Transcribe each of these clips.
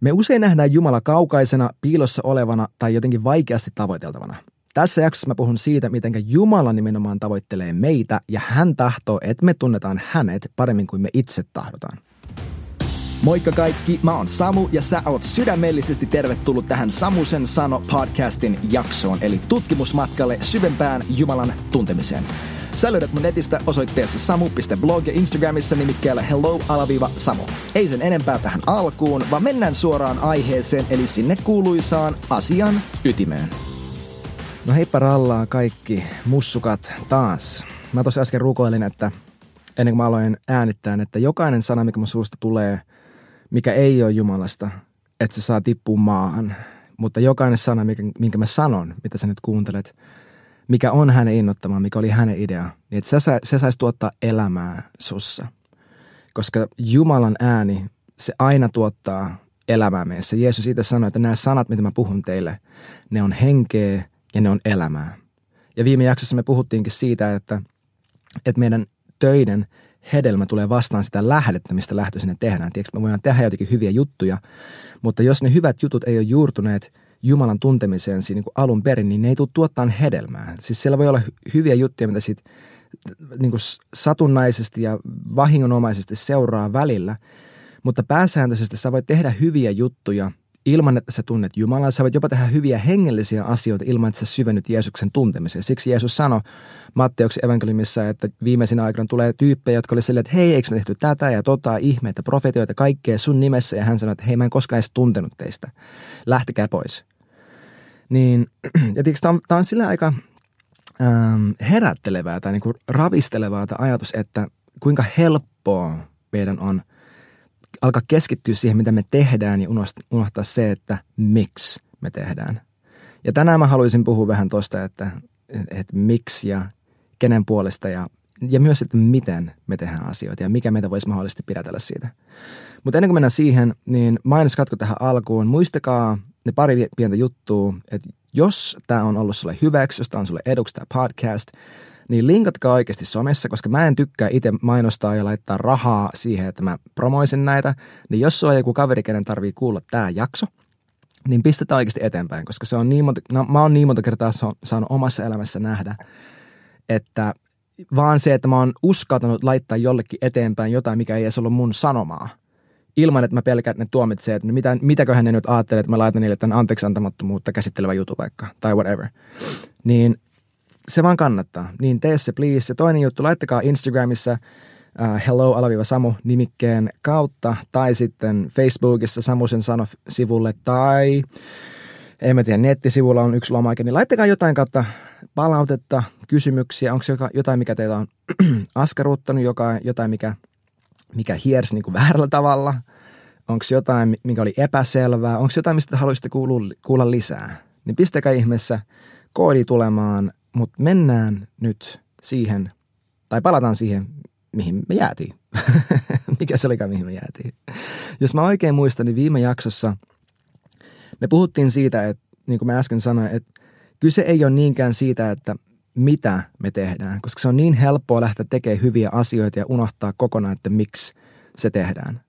Me usein nähdään Jumala kaukaisena, piilossa olevana tai jotenkin vaikeasti tavoiteltavana. Tässä jaksossa mä puhun siitä, miten Jumala nimenomaan tavoittelee meitä ja hän tahtoo, että me tunnetaan hänet paremmin kuin me itse tahdotaan. Moikka kaikki, mä oon Samu ja sä oot sydämellisesti tervetullut tähän Samusen sano podcastin jaksoon, eli tutkimusmatkalle syvempään Jumalan tuntemiseen. Sä löydät mun netistä osoitteessa samu.blog ja Instagramissa nimikkeellä hello-samu. Ei sen enempää tähän alkuun, vaan mennään suoraan aiheeseen, eli sinne kuuluisaan asian ytimeen. No heippa rallaa kaikki mussukat taas. Mä tossa äsken rukoilin, että ennen kuin mä aloin äänittää, että jokainen sana, mikä mun suusta tulee, mikä ei ole Jumalasta, että se saa tippua maahan. Mutta jokainen sana, minkä mä sanon, mitä sä nyt kuuntelet – mikä on hänen innoittama, mikä oli hänen idea, niin että se, se saisi tuottaa elämää sussa. Koska Jumalan ääni, se aina tuottaa elämää meissä. Jeesus itse sanoi, että nämä sanat, mitä mä puhun teille, ne on henkeä ja ne on elämää. Ja viime jaksossa me puhuttiinkin siitä, että, että meidän töiden hedelmä tulee vastaan sitä lähdettä, mistä lähtöisin ne tehdään. Tiedätkö, me voidaan tehdä jotenkin hyviä juttuja, mutta jos ne hyvät jutut ei ole juurtuneet – Jumalan tuntemiseen siinä niin alun perin, niin ne ei tule tuottaa hedelmää. Siis siellä voi olla hyviä juttuja, mitä sitten niin satunnaisesti ja vahingonomaisesti seuraa välillä, mutta pääsääntöisesti sä voit tehdä hyviä juttuja ilman, että sä tunnet Jumalaa. Sä voit jopa tehdä hyviä hengellisiä asioita ilman, että sä syvennyt Jeesuksen tuntemiseen. Siksi Jeesus sanoi Matteuksen evankeliumissa, että viimeisinä aikoina tulee tyyppejä, jotka oli silleen, että hei, eikö me tehty tätä ja tota, ihmeitä, profetioita, kaikkea sun nimessä. Ja hän sanoi, että hei, mä en koskaan edes tuntenut teistä. Lähtekää pois. Niin, ja tämä on, on sillä aika ähm, herättelevää tai niinku ravistelevaa tämä ajatus, että kuinka helppoa meidän on alkaa keskittyä siihen, mitä me tehdään ja unohtaa se, että miksi me tehdään. Ja tänään mä haluaisin puhua vähän tuosta, että, että miksi ja kenen puolesta ja, ja myös, että miten me tehdään asioita ja mikä meitä voisi mahdollisesti pidätellä siitä. Mutta ennen kuin mennään siihen, niin mainoskatko tähän alkuun. Muistakaa ne pari pientä juttua, että jos tämä on ollut sulle hyväksi, jos tämä on sulle eduksi tämä podcast, niin linkatkaa oikeasti somessa, koska mä en tykkää itse mainostaa ja laittaa rahaa siihen, että mä promoisin näitä. Niin jos sulla on joku kaveri, kenen tarvii kuulla tämä jakso, niin pistetään oikeasti eteenpäin, koska se on niin monta, no, mä oon niin monta kertaa saanut omassa elämässä nähdä, että vaan se, että mä oon uskaltanut laittaa jollekin eteenpäin jotain, mikä ei edes ollut mun sanomaa – ilman, että mä pelkään, että ne tuomitsee, että mitä, mitäköhän ne nyt ajattelee, että mä laitan niille tämän anteeksi antamattomuutta käsittelevä jutu vaikka, tai whatever. Niin se vaan kannattaa. Niin tee se please. Ja toinen juttu, laittakaa Instagramissa uh, hello alaviiva Samu nimikkeen kautta, tai sitten Facebookissa Samusen sano sivulle, tai en mä tiedä, nettisivulla on yksi lomaike, niin laittakaa jotain kautta palautetta, kysymyksiä, onko jotain, mikä teitä on askarruttanut, jotain, mikä – mikä hiersi niin kuin väärällä tavalla? Onko jotain, mikä oli epäselvää? Onko jotain, mistä haluaisitte kuulla lisää? Niin pistäkää ihmeessä koodi tulemaan, mutta mennään nyt siihen, tai palataan siihen, mihin me jäätiin. mikä se olikaan, mihin me jäätiin. Jos mä oikein muistan, niin viime jaksossa me puhuttiin siitä, että niin kuin mä äsken sanoin, että kyse ei ole niinkään siitä, että mitä me tehdään, koska se on niin helppoa lähteä tekemään hyviä asioita ja unohtaa kokonaan, että miksi se tehdään.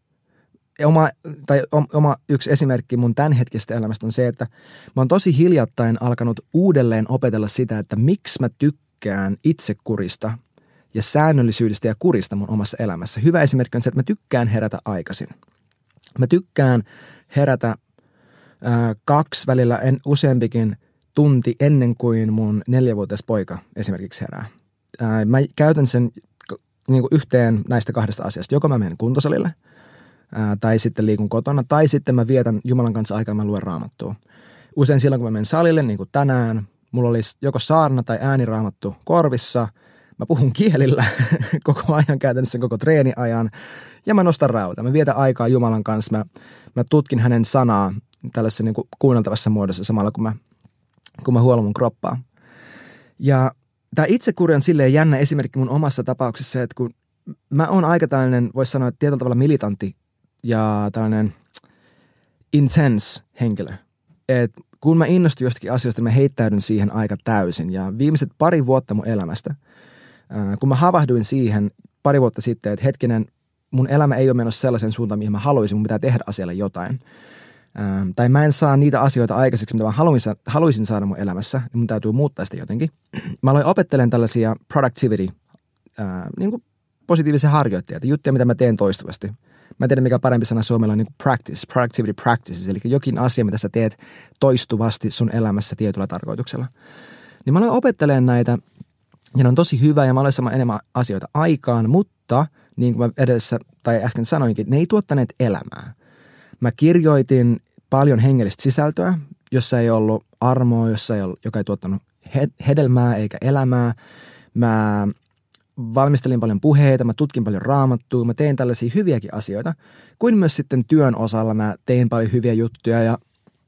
Oma, tai oma yksi esimerkki mun tämänhetkisestä elämästä on se, että mä oon tosi hiljattain alkanut uudelleen opetella sitä, että miksi mä tykkään itsekurista ja säännöllisyydestä ja kurista mun omassa elämässä. Hyvä esimerkki on se, että mä tykkään herätä aikaisin. Mä tykkään herätä ää, kaksi välillä en, useampikin – tunti ennen kuin mun neljävuotias poika esimerkiksi herää. Ää, mä käytän sen niin kuin yhteen näistä kahdesta asiasta. Joko mä menen kuntosalille, ää, tai sitten liikun kotona, tai sitten mä vietän Jumalan kanssa aikaa, mä luen raamattua. Usein silloin, kun mä menen salille, niin kuin tänään, mulla olisi joko saarna tai ääniraamattu korvissa. Mä puhun kielillä koko ajan, käytännössä koko treeniajan, ja mä nostan rauta. Mä vietän aikaa Jumalan kanssa, mä, mä tutkin hänen sanaa tällaisessa niin kuin kuunneltavassa muodossa samalla, kun mä kun mä huolaan mun kroppaa. Ja tämä itsekuri on silleen jännä esimerkki mun omassa tapauksessa, että kun mä oon aika tällainen, voisi sanoa, että tietyllä tavalla militantti ja tällainen intense henkilö. Et kun mä innostun jostakin asioista, mä heittäydyn siihen aika täysin. Ja viimeiset pari vuotta mun elämästä, kun mä havahduin siihen pari vuotta sitten, että hetkinen, mun elämä ei ole menossa sellaisen suuntaan, mihin mä haluaisin, mun pitää tehdä asialle jotain – tai mä en saa niitä asioita aikaiseksi, mitä mä haluaisin, haluaisin saada mun elämässä, niin mun täytyy muuttaa sitä jotenkin. Mä aloin opettelemaan tällaisia productivity, niin kuin positiivisia harjoitteita, juttuja, mitä mä teen toistuvasti. Mä en tiedä, mikä parempi sana suomella on niin kuin practice, productivity practices, eli jokin asia, mitä sä teet toistuvasti sun elämässä tietyllä tarkoituksella. Niin mä aloin opettelemaan näitä, ja ne on tosi hyvä, ja mä aloin saamaan enemmän asioita aikaan, mutta niin kuin mä edessä tai äsken sanoinkin, ne ei tuottaneet elämää. Mä kirjoitin paljon hengellistä sisältöä, jossa ei ollut armoa, jossa ei ollut, joka ei tuottanut hedelmää eikä elämää. Mä valmistelin paljon puheita, mä tutkin paljon raamattua, mä tein tällaisia hyviäkin asioita, kuin myös sitten työn osalla mä tein paljon hyviä juttuja ja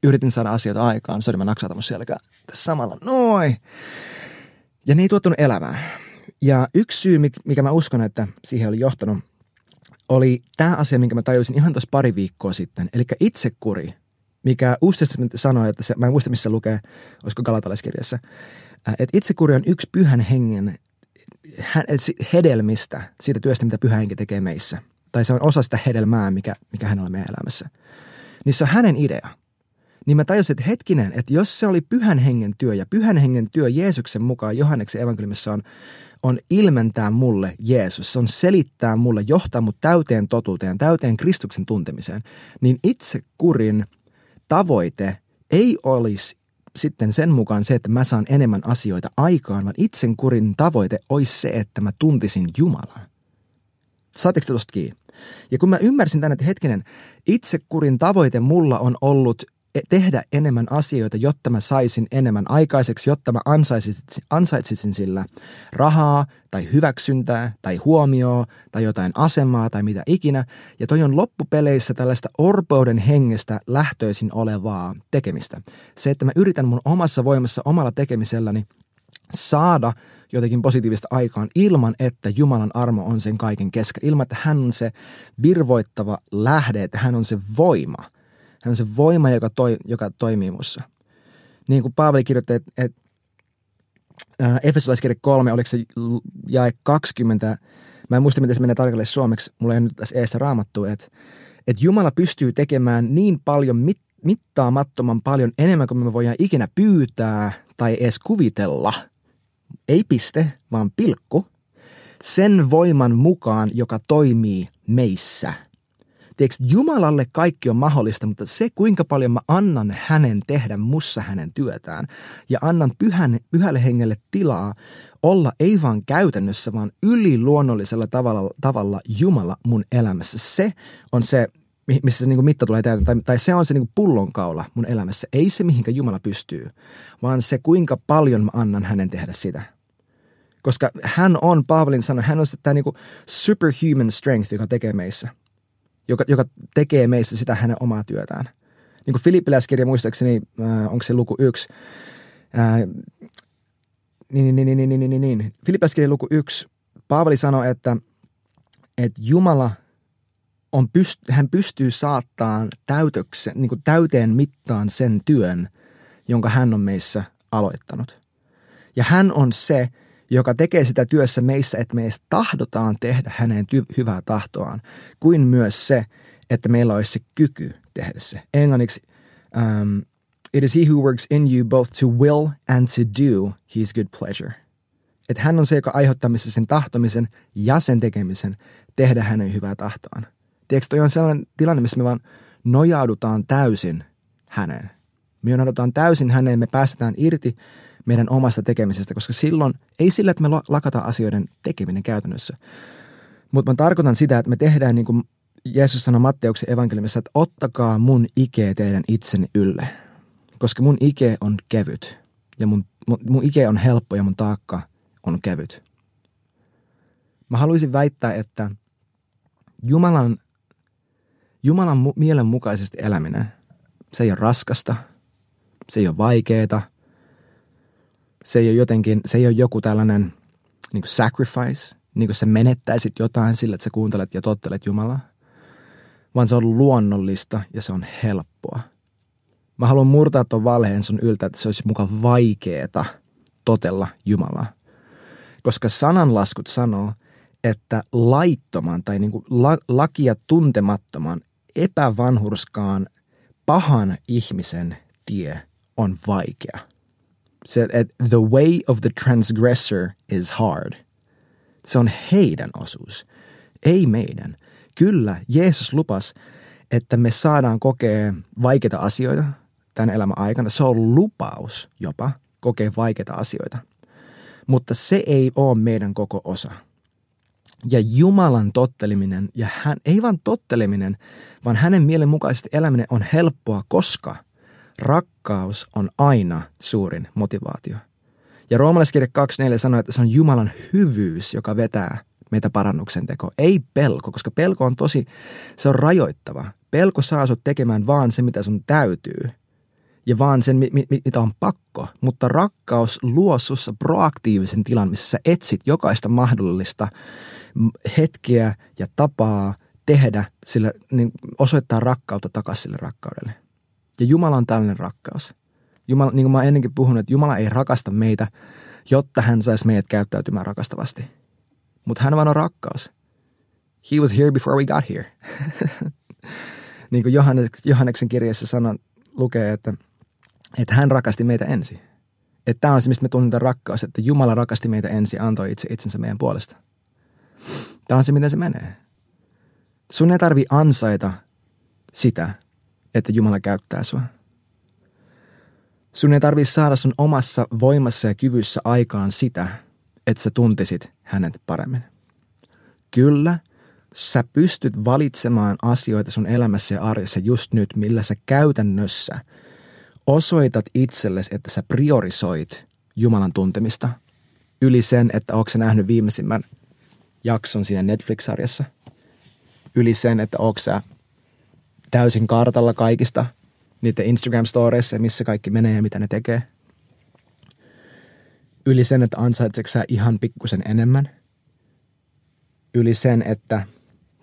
yritin saada asioita aikaan. Sori, mä naksatan mun selkää tässä samalla. Noin! Ja ne ei tuottanut elämää. Ja yksi syy, mikä mä uskon, että siihen oli johtanut, oli tämä asia, minkä mä tajusin ihan tuossa pari viikkoa sitten. Eli itsekuri, mikä Uusi sanoi, että se, mä en muista missä lukee, olisiko Galatalaiskirjassa, että itsekuri on yksi pyhän hengen hedelmistä siitä työstä, mitä pyhä henki tekee meissä. Tai se on osa sitä hedelmää, mikä, mikä hänellä on meidän elämässä. Niin se on hänen idea. Niin mä tajusin, että hetkinen, että jos se oli pyhän hengen työ ja pyhän hengen työ Jeesuksen mukaan Johanneksen evankeliumissa on, on ilmentää mulle Jeesus, se on selittää mulle, johtaa mut täyteen totuuteen, täyteen Kristuksen tuntemiseen, niin itse kurin tavoite ei olisi sitten sen mukaan se, että mä saan enemmän asioita aikaan, vaan itsen kurin tavoite olisi se, että mä tuntisin Jumalan. Saatteko te tuosta kiinni? Ja kun mä ymmärsin tänne, että hetkinen, itsekurin tavoite mulla on ollut tehdä enemmän asioita, jotta mä saisin enemmän aikaiseksi, jotta mä ansaitsisin, ansaitsisin sillä rahaa tai hyväksyntää tai huomioon tai jotain asemaa tai mitä ikinä. Ja toi on loppupeleissä tällaista orpouden hengestä lähtöisin olevaa tekemistä. Se, että mä yritän mun omassa voimassa omalla tekemiselläni saada jotenkin positiivista aikaan ilman, että Jumalan armo on sen kaiken kesken. Ilman, että hän on se virvoittava lähde, että hän on se voima – hän on se voima, joka, toi, joka toimii mussa. Niin kuin Paavali kirjoitti, että et, äh, Efesolaiskirja 3, oliko se jae 20, mä en muista, miten se menee tarkalleen suomeksi, mulla ei nyt tässä eessä raamattu, että et Jumala pystyy tekemään niin paljon mit, mittaamattoman paljon enemmän kuin me voidaan ikinä pyytää tai edes kuvitella. Ei piste, vaan pilkku. Sen voiman mukaan, joka toimii meissä – Tiedätkö, Jumalalle kaikki on mahdollista, mutta se kuinka paljon mä annan hänen tehdä mussa hänen työtään ja annan pyhän, pyhälle hengelle tilaa olla ei vaan käytännössä, vaan yliluonnollisella tavalla, tavalla Jumala mun elämässä. Se on se, missä se niin mitta tulee täytäntöön, tai, tai se on se niin pullonkaula mun elämässä. Ei se, mihinkä Jumala pystyy, vaan se, kuinka paljon mä annan hänen tehdä sitä. Koska hän on, Paavalin sanoi, hän on se tämä niin superhuman strength, joka tekee meissä – joka, joka tekee meissä sitä hänen omaa työtään. Niin kuin Filippiläiskirja muistaakseni, äh, onko se luku yksi, äh, niin, niin, niin, niin, niin, niin, niin. Luku yksi, Paavali sanoi, että, että Jumala on pyst, hän pystyy saattaan täytöksen, niin kuin täyteen mittaan sen työn, jonka hän on meissä aloittanut. Ja hän on se, joka tekee sitä työssä meissä, että me edes tahdotaan tehdä hänen ty- hyvää tahtoaan, kuin myös se, että meillä olisi se kyky tehdä se. Englanniksi um, It is he who works in you both to will and to do his good pleasure. Että hän on se, joka aiheuttaa sen tahtomisen ja sen tekemisen tehdä hänen hyvää tahtoaan. Tiedätkö, toi on sellainen tilanne, missä me vaan nojaudutaan täysin häneen. Me nojaudutaan täysin häneen, me päästetään irti meidän omasta tekemisestä, koska silloin ei sillä, että me lakata asioiden tekeminen käytännössä. Mutta mä tarkoitan sitä, että me tehdään niin kuin Jeesus sanoi Matteuksen evankeliumissa, että ottakaa mun ike teidän itseni ylle. Koska mun ike on kevyt ja mun, mun, mun ike on helppo ja mun taakka on kevyt. Mä haluaisin väittää, että Jumalan, Jumalan mielen mukaisesti eläminen, se ei ole raskasta, se ei ole vaikeeta – se ei ole jotenkin, se ei ole joku tällainen niin kuin sacrifice, niin kuin sä menettäisit jotain sillä, että sä kuuntelet ja tottelet Jumalaa, vaan se on luonnollista ja se on helppoa. Mä haluan murtaa tuon valheen sun yltä, että se olisi mukaan vaikeeta totella Jumalaa. Koska sananlaskut sanoo, että laittoman tai niin kuin la, lakia tuntemattoman, epävanhurskaan, pahan ihmisen tie on vaikea. Se, että the way of the transgressor is hard. Se on heidän osuus, ei meidän. Kyllä, Jeesus lupas, että me saadaan kokea vaikeita asioita tämän elämän aikana. Se on lupaus jopa kokea vaikeita asioita. Mutta se ei ole meidän koko osa. Ja Jumalan totteleminen, ja hän, ei vain totteleminen, vaan hänen mielen mukaisesti eläminen on helppoa, koska rakkaus on aina suurin motivaatio. Ja roomalaiskirja 2.4 sanoo, että se on Jumalan hyvyys, joka vetää meitä parannuksen teko. Ei pelko, koska pelko on tosi, se on rajoittava. Pelko saa sut tekemään vaan se, mitä sun täytyy. Ja vaan sen, mitä on pakko. Mutta rakkaus luo sussa proaktiivisen tilan, missä sä etsit jokaista mahdollista hetkeä ja tapaa tehdä, sillä, niin osoittaa rakkautta takaisin sille rakkaudelle. Ja Jumala on tällainen rakkaus. Jumala, niin kuin mä ennenkin puhunut, että Jumala ei rakasta meitä, jotta hän saisi meidät käyttäytymään rakastavasti. Mutta hän vaan on rakkaus. He was here before we got here. niin kuin Johannes, Johanneksen kirjassa sanan lukee, että, että hän rakasti meitä ensin. Että tämä on se, mistä me tunnetaan rakkaus, että Jumala rakasti meitä ensin antoi itse itsensä meidän puolesta. Tämä on se, miten se menee. Sun ei tarvi ansaita sitä, että Jumala käyttää sua. Sun ei tarvi saada sun omassa voimassa ja kyvyssä aikaan sitä, että sä tuntisit hänet paremmin. Kyllä, sä pystyt valitsemaan asioita sun elämässä ja arjessa just nyt, millä sä käytännössä osoitat itsellesi, että sä priorisoit Jumalan tuntemista yli sen, että onko sä nähnyt viimeisimmän jakson siinä Netflix-sarjassa. Yli sen, että onko sä täysin kartalla kaikista niiden Instagram-storeissa, missä kaikki menee ja mitä ne tekee. Yli sen, että ansaitsetko sä ihan pikkusen enemmän. Yli sen, että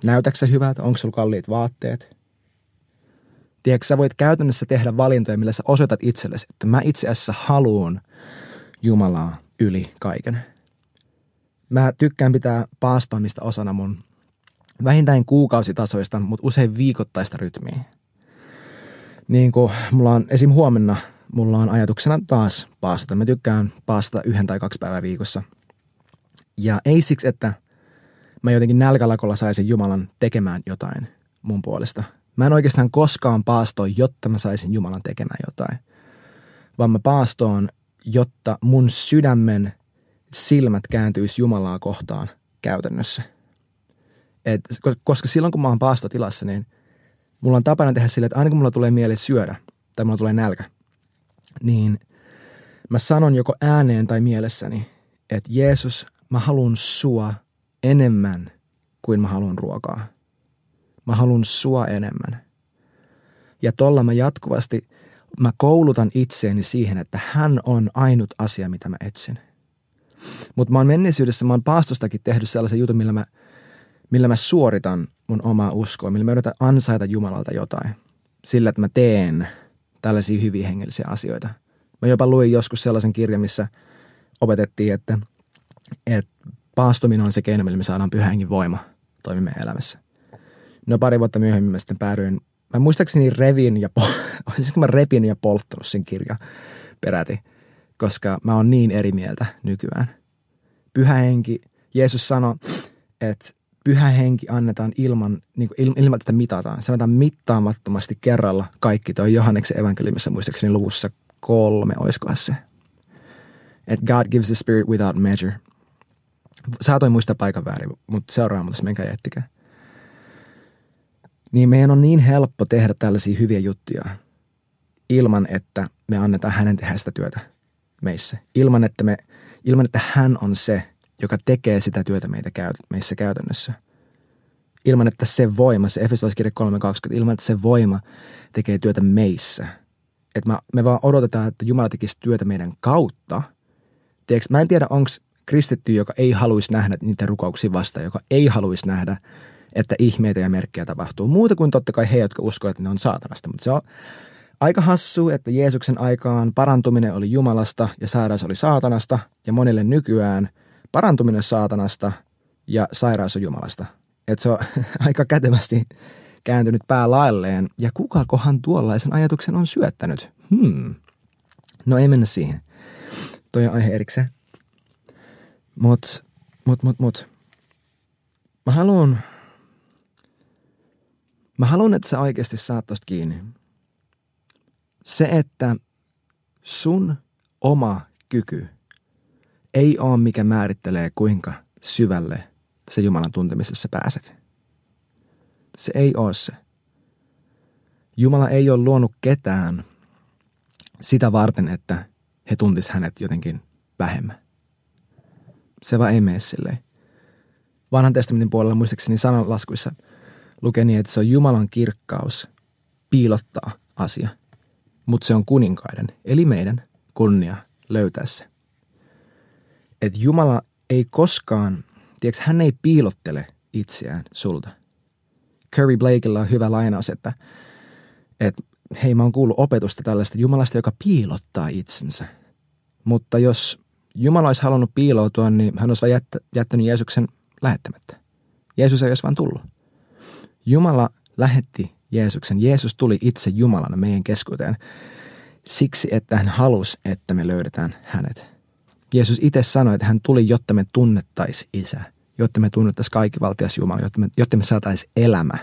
näytätkö hyvältä, onko sulla kalliit vaatteet. Tiedätkö, sä voit käytännössä tehdä valintoja, millä sä osoitat itsellesi, että mä itse asiassa haluan Jumalaa yli kaiken. Mä tykkään pitää paastaamista osana mun vähintään kuukausitasoista, mutta usein viikoittaista rytmiä. Niin kuin mulla on esim. huomenna, mulla on ajatuksena taas paastata. Mä tykkään paastata yhden tai kaksi päivää viikossa. Ja ei siksi, että mä jotenkin nälkälakolla saisin Jumalan tekemään jotain mun puolesta. Mä en oikeastaan koskaan paastoi, jotta mä saisin Jumalan tekemään jotain. Vaan mä paastoon, jotta mun sydämen silmät kääntyisi Jumalaa kohtaan käytännössä. Et, koska silloin kun mä oon paastotilassa, niin mulla on tapana tehdä sille, että aina kun mulla tulee mieli syödä tai mulla tulee nälkä, niin mä sanon joko ääneen tai mielessäni, että Jeesus, mä haluan sua enemmän kuin mä haluan ruokaa. Mä haluan sua enemmän. Ja tolla mä jatkuvasti, mä koulutan itseäni siihen, että hän on ainut asia, mitä mä etsin. Mutta mä oon menneisyydessä, mä oon paastostakin tehnyt sellaisen jutun, millä mä, millä mä suoritan mun omaa uskoa, millä mä yritän ansaita Jumalalta jotain. Sillä, että mä teen tällaisia hyviä hengellisiä asioita. Mä jopa luin joskus sellaisen kirjan, missä opetettiin, että, että paastuminen on se keino, millä me saadaan pyhä voima toimimaan elämässä. No pari vuotta myöhemmin mä sitten päädyin, mä muistaakseni revin ja, mä repin ja polttanut sen kirjan peräti, koska mä oon niin eri mieltä nykyään. Pyhä henki, Jeesus sanoi, että pyhä henki annetaan ilman, niin kuin ilman, että sitä mitataan. Sanotaan mittaamattomasti kerralla kaikki. Toi Johanneksen evankeliumissa muistaakseni luvussa kolme, olisikohan se. Että God gives the spirit without measure. Saatoin muistaa paikan väärin, mutta seuraava mutta menkää jättikää. Niin meidän on niin helppo tehdä tällaisia hyviä juttuja ilman, että me annetaan hänen tehdä sitä työtä meissä. Ilman, että, me, ilman, että hän on se, joka tekee sitä työtä meitä käy, meissä käytännössä. Ilman, että se voima, se Efesolaiskirja 3.20, ilman, että se voima tekee työtä meissä. Että me vaan odotetaan, että Jumala tekisi työtä meidän kautta. Tiedätkö, mä en tiedä, onko kristitty, joka ei haluaisi nähdä niitä rukouksia vastaan, joka ei haluaisi nähdä, että ihmeitä ja merkkejä tapahtuu. Muuta kuin totta kai he, jotka uskovat, että ne on saatanasta. Mutta se on aika hassu, että Jeesuksen aikaan parantuminen oli Jumalasta ja sairaus oli saatanasta, ja monille nykyään parantuminen saatanasta ja sairaus on Jumalasta. Että se on aika kätevästi kääntynyt päälailleen ja kukakohan tuollaisen ajatuksen on syöttänyt? Hmm. No ei mennä siihen. Toi on aihe erikseen. Mut, mut, mut, mut. Mä haluan, mä haluan, että sä oikeasti saat tosta kiinni. Se, että sun oma kyky ei ole mikä määrittelee, kuinka syvälle se Jumalan tuntemisessa pääset. Se ei ole se. Jumala ei ole luonut ketään sitä varten, että he tuntis hänet jotenkin vähemmän. Se vaan ei mene silleen. Vanhan testamentin puolella muistaakseni sananlaskuissa lukee niin, että se on Jumalan kirkkaus piilottaa asia, mutta se on kuninkaiden, eli meidän, kunnia löytää se. Että Jumala ei koskaan, tiedätkö, hän ei piilottele itseään sulta. Curry Blakella on hyvä lainaus, että, että hei mä oon kuullut opetusta tällaista Jumalasta, joka piilottaa itsensä. Mutta jos Jumala olisi halunnut piiloutua, niin hän olisi vain jättä, jättänyt Jeesuksen lähettämättä. Jeesus ei olisi vaan tullut. Jumala lähetti Jeesuksen. Jeesus tuli itse Jumalana meidän keskuuteen siksi, että hän halusi, että me löydetään hänet. Jeesus itse sanoi, että hän tuli, jotta me tunnettaisiin isä, jotta me tunnettaisiin kaikkivaltias Jumala, jotta me, jotta me saataisiin elämä,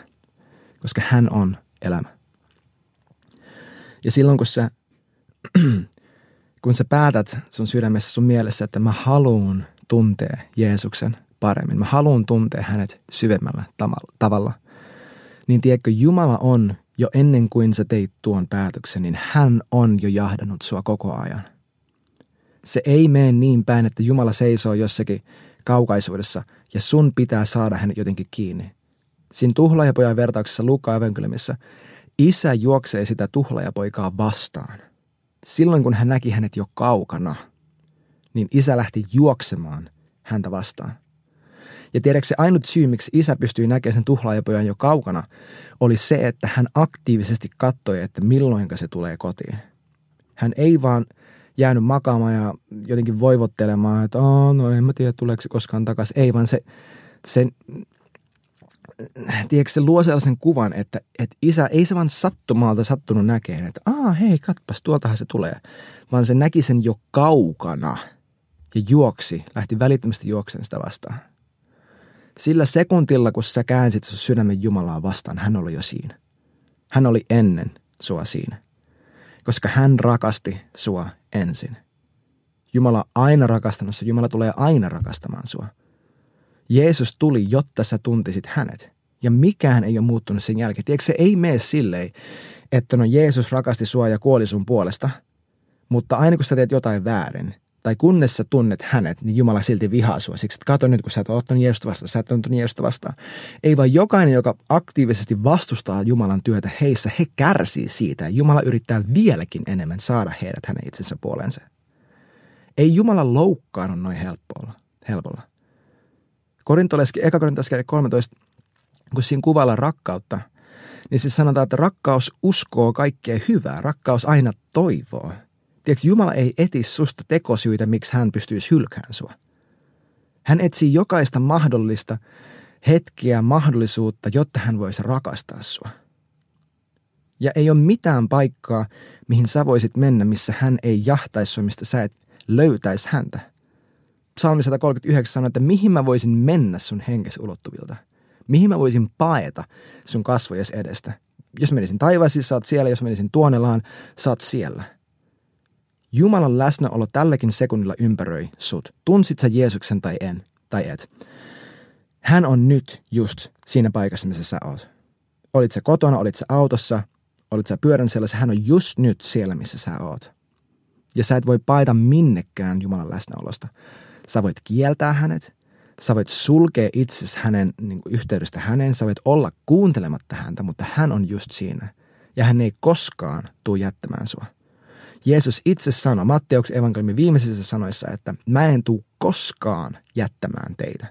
koska hän on elämä. Ja silloin, kun sä, kun sä päätät sun sydämessä, sun mielessä, että mä haluan tuntea Jeesuksen paremmin, mä haluan tuntea hänet syvemmällä tavalla, niin tiedätkö, Jumala on jo ennen kuin sä teit tuon päätöksen, niin hän on jo jahdannut sua koko ajan. Se ei mene niin päin, että Jumala seisoo jossakin kaukaisuudessa ja sun pitää saada hänet jotenkin kiinni. Siinä tuhlaajapojan vertauksessa Luukka evankeliumissa isä juoksee sitä tuhlaajapoikaa vastaan. Silloin kun hän näki hänet jo kaukana, niin isä lähti juoksemaan häntä vastaan. Ja tiedätkö se ainut syy, miksi isä pystyi näkemään sen tuhlaajapojan jo kaukana, oli se, että hän aktiivisesti katsoi, että milloin se tulee kotiin. Hän ei vaan jäänyt makaamaan ja jotenkin voivottelemaan, että no en mä tiedä tuleeko se koskaan takaisin. Ei vaan se, se tiedätkö, se luo sellaisen kuvan, että, että isä ei se vaan sattumalta sattunut näkeen, että aa hei katpas tuoltahan se tulee, vaan se näki sen jo kaukana ja juoksi, lähti välittömästi juoksen sitä vastaan. Sillä sekuntilla, kun sä käänsit sun sydämen Jumalaa vastaan, hän oli jo siinä. Hän oli ennen sua siinä. Koska hän rakasti sua ensin. Jumala on aina rakastanut sua. Jumala tulee aina rakastamaan sua. Jeesus tuli, jotta sä tuntisit hänet. Ja mikään ei ole muuttunut sen jälkeen. Tiedätkö, se ei mene silleen, että no Jeesus rakasti sua ja kuoli sun puolesta, mutta aina kun sä teet jotain väärin, tai kunnes sä tunnet hänet, niin Jumala silti vihaa sua. Siksi, että kato nyt, kun sä et ole ottanut Jeesusta vastaan, sä et ole ottanut Jeesusta vastaan. Ei vaan jokainen, joka aktiivisesti vastustaa Jumalan työtä heissä, he kärsii siitä. Jumala yrittää vieläkin enemmän saada heidät hänen itsensä puoleensa. Ei Jumala loukkaannut noin helpolla. helpolla. Korintoleski, eka Korintoleskirja 13, kun siinä kuvaillaan rakkautta, niin siis sanotaan, että rakkaus uskoo kaikkea hyvää. Rakkaus aina toivoo. Tiedätkö, Jumala ei eti susta tekosyitä, miksi hän pystyisi hylkään sua. Hän etsii jokaista mahdollista hetkiä, mahdollisuutta, jotta hän voisi rakastaa sua. Ja ei ole mitään paikkaa, mihin sä voisit mennä, missä hän ei jahtaisi sua, mistä sä et löytäisi häntä. Psalmi 139 sanoo, että mihin mä voisin mennä sun henkesi ulottuvilta. Mihin mä voisin paeta sun kasvojes edestä. Jos menisin taivaisiin, sä oot siellä. Jos menisin tuonelaan, sä oot siellä. Jumalan läsnäolo tälläkin sekunnilla ympäröi sut. Tunsit sä Jeesuksen tai en, tai et. Hän on nyt just siinä paikassa, missä sä oot. Olit sä kotona, olit sä autossa, olit sä pyörän sellaisessa, hän on just nyt siellä, missä sä oot. Ja sä et voi paita minnekään Jumalan läsnäolosta. Sä voit kieltää hänet, sä voit sulkea itsesi hänen niin kuin yhteydestä häneen, sä voit olla kuuntelematta häntä, mutta hän on just siinä. Ja hän ei koskaan tule jättämään sua. Jeesus itse sanoi Matteuksen evankeliumin viimeisissä sanoissa, että mä en tuu koskaan jättämään teitä.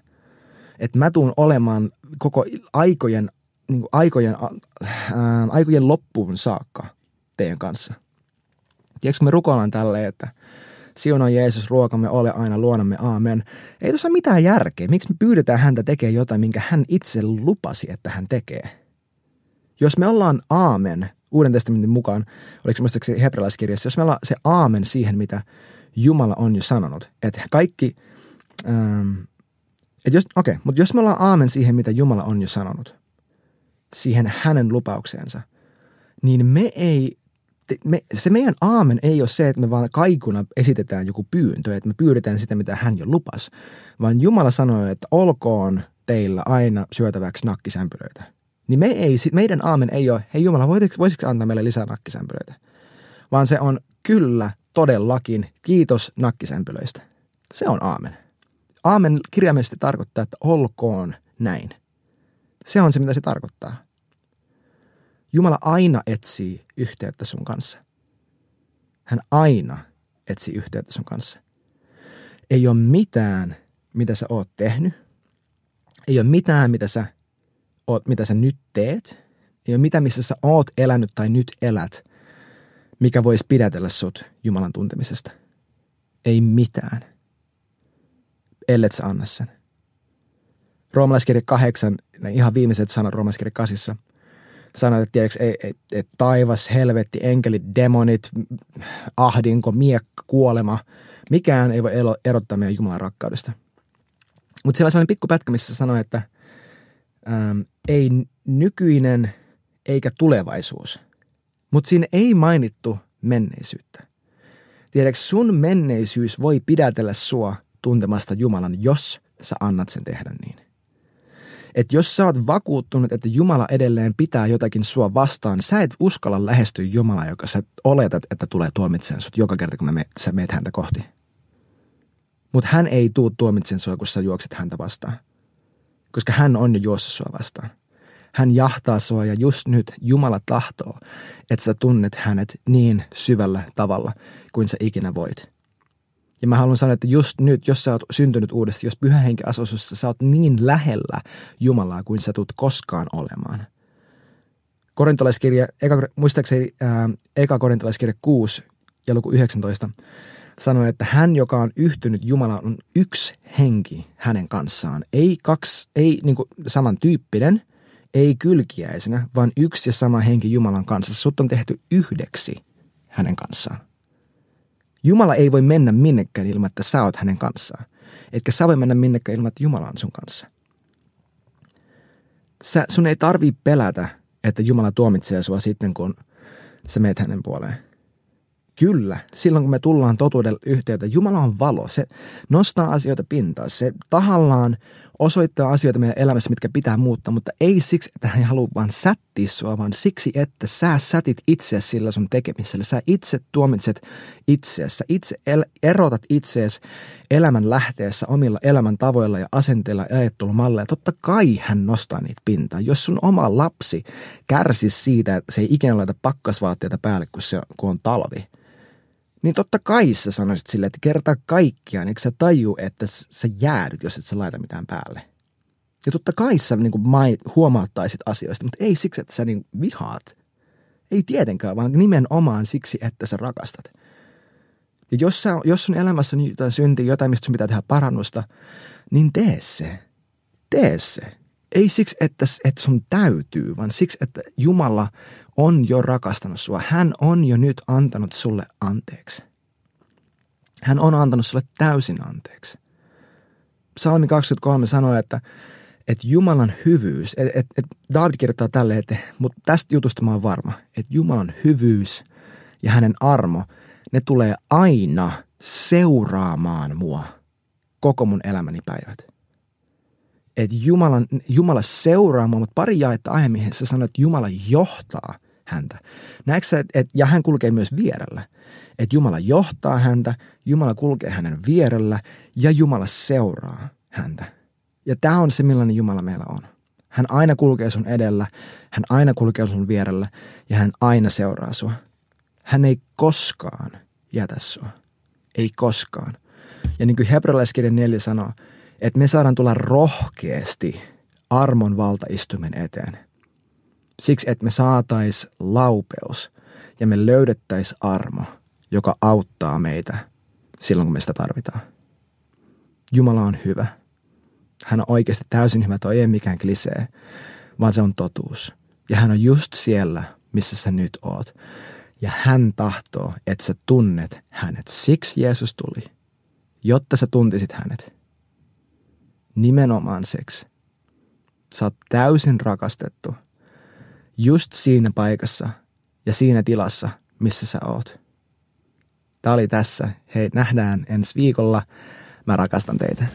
Että mä tuun olemaan koko aikojen, niin aikojen, ää, aikojen loppuun saakka teidän kanssa. Tiedätkö me rukoillaan tälleen, että siunaa Jeesus ruokamme, ole aina luonamme, aamen. Ei tuossa mitään järkeä. Miksi me pyydetään häntä tekemään jotain, minkä hän itse lupasi, että hän tekee? Jos me ollaan aamen, Uuden testamentin mukaan, oliko se muistaakseni hebrealaiskirjassa, jos me ollaan se aamen siihen, mitä Jumala on jo sanonut, että kaikki, ähm, että jos, okei, okay, mutta jos me ollaan aamen siihen, mitä Jumala on jo sanonut, siihen hänen lupaukseensa, niin me ei, me, se meidän aamen ei ole se, että me vaan kaikuna esitetään joku pyyntö, että me pyydetään sitä, mitä hän jo lupas, vaan Jumala sanoi, että olkoon teillä aina syötäväksi nakkisämpylöitä. Niin me ei, meidän aamen ei ole, hei Jumala, voisitko antaa meille lisää nakkisämpylöitä? Vaan se on kyllä, todellakin, kiitos nakkisämpylöistä. Se on aamen. Aamen kirjaimellisesti tarkoittaa, että olkoon näin. Se on se, mitä se tarkoittaa. Jumala aina etsii yhteyttä sun kanssa. Hän aina etsii yhteyttä sun kanssa. Ei ole mitään, mitä sä oot tehnyt. Ei ole mitään, mitä sä, oot, mitä sä nyt teet. Ei ole missä sä oot elänyt tai nyt elät, mikä voisi pidätellä sut Jumalan tuntemisesta. Ei mitään. Ellet sä anna sen. Roomalaiskirja kahdeksan, ne ihan viimeiset sanat roomalaiskirja kasissa – sanoit, että tiedätkö, ei, ei, ei, taivas, helvetti, enkelit, demonit, ahdinko, miekka, kuolema, mikään ei voi erottaa meidän Jumalan rakkaudesta. Mutta siellä on sellainen pikku pätkä, missä sanoi, että äm, ei nykyinen eikä tulevaisuus. Mutta siinä ei mainittu menneisyyttä. Tiedätkö, sun menneisyys voi pidätellä sua tuntemasta Jumalan, jos sä annat sen tehdä niin että jos sä oot vakuuttunut, että Jumala edelleen pitää jotakin sua vastaan, sä et uskalla lähestyä Jumalaa, joka sä oletat, että tulee tuomitsen sut joka kerta, kun me, sä meet häntä kohti. Mutta hän ei tuu tuomitsen sua, kun sä juokset häntä vastaan. Koska hän on jo juossa sua vastaan. Hän jahtaa sua ja just nyt Jumala tahtoo, että sä tunnet hänet niin syvällä tavalla kuin sä ikinä voit. Ja mä haluan sanoa, että just nyt, jos sä oot syntynyt uudestaan, jos pyhä henki asuu sä oot niin lähellä Jumalaa kuin sä tulet koskaan olemaan. Korintolaiskirja, eka, muistaakseni ää, eka korintolaiskirja 6 ja luku 19 sanoi, että hän, joka on yhtynyt Jumalaan, on yksi henki hänen kanssaan. Ei kaksi, ei niin kuin samantyyppinen, ei kylkiäisenä, vaan yksi ja sama henki Jumalan kanssa. Sut on tehty yhdeksi hänen kanssaan. Jumala ei voi mennä minnekään ilman, että sä oot hänen kanssaan. Etkä sä voi mennä minnekään ilman, että Jumala on sun kanssa. Sä, sun ei tarvii pelätä, että Jumala tuomitsee sua sitten, kun sä meet hänen puoleen. Kyllä, silloin kun me tullaan totuudella yhteyteen, Jumala on valo. Se nostaa asioita pintaan. Se tahallaan osoittaa asioita meidän elämässä, mitkä pitää muuttaa, mutta ei siksi, että hän haluaa vaan sättiä sua, vaan siksi, että sä sätit itseäsi sillä sun tekemisellä. Sä itse tuomitset itseäsi. Sä itse el- erotat itseäsi elämän lähteessä omilla elämän tavoilla ja asenteilla ja ajattelumalleilla. Totta kai hän nostaa niitä pintaan. Jos sun oma lapsi kärsisi siitä, että se ei ikinä laita pakkasvaatteita päälle, kun, se, kun on talvi – niin totta kai sä sanoisit sille, että kerta kaikkiaan, eikö sä taju, että sä jäädyt, jos et sä laita mitään päälle. Ja totta kai sä niin kuin main, huomauttaisit asioista, mutta ei siksi, että sä niin vihaat. Ei tietenkään, vaan nimenomaan siksi, että sä rakastat. Ja jos, sä, jos sun elämässä on jotain syntiä, jotain, mistä sun pitää tehdä parannusta, niin tee se. Tee se. Ei siksi, että, että sun täytyy, vaan siksi, että Jumala on jo rakastanut sua. Hän on jo nyt antanut sulle anteeksi. Hän on antanut sulle täysin anteeksi. Psalmi 23 sanoo, että, että Jumalan hyvyys, että et, et David kirjoittaa tälle, että, mutta tästä jutusta mä oon varma, että Jumalan hyvyys ja hänen armo, ne tulee aina seuraamaan mua koko mun elämäni päivät että Jumalan, Jumala seuraa mua, mutta pari jaetta aiemmin se sanoi, että Jumala johtaa häntä. Näetkö sä, et, ja hän kulkee myös vierellä. Että Jumala johtaa häntä, Jumala kulkee hänen vierellä ja Jumala seuraa häntä. Ja tämä on se, millainen Jumala meillä on. Hän aina kulkee sun edellä, hän aina kulkee sun vierellä ja hän aina seuraa sua. Hän ei koskaan jätä sua. Ei koskaan. Ja niin kuin hebrealaiskirjan 4 sanoo, että me saadaan tulla rohkeasti armon valtaistumen eteen. Siksi, että me saatais laupeus ja me löydettäis armo, joka auttaa meitä silloin, kun me sitä tarvitaan. Jumala on hyvä. Hän on oikeasti täysin hyvä. Toi ei mikään klisee, vaan se on totuus. Ja hän on just siellä, missä sä nyt oot. Ja hän tahtoo, että sä tunnet hänet. Siksi Jeesus tuli, jotta sä tuntisit hänet. Nimenomaan seksi. Sä oot täysin rakastettu. Just siinä paikassa ja siinä tilassa, missä sä oot. Tää oli tässä. Hei, nähdään ensi viikolla. Mä rakastan teitä.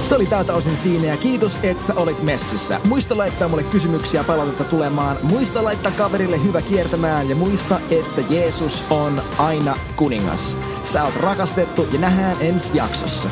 Se oli tältä osin siinä ja kiitos, että sä olit messissä. Muista laittaa mulle kysymyksiä palautetta tulemaan. Muista laittaa kaverille hyvä kiertämään ja muista, että Jeesus on aina kuningas. Sä oot rakastettu ja nähdään ensi jaksossa.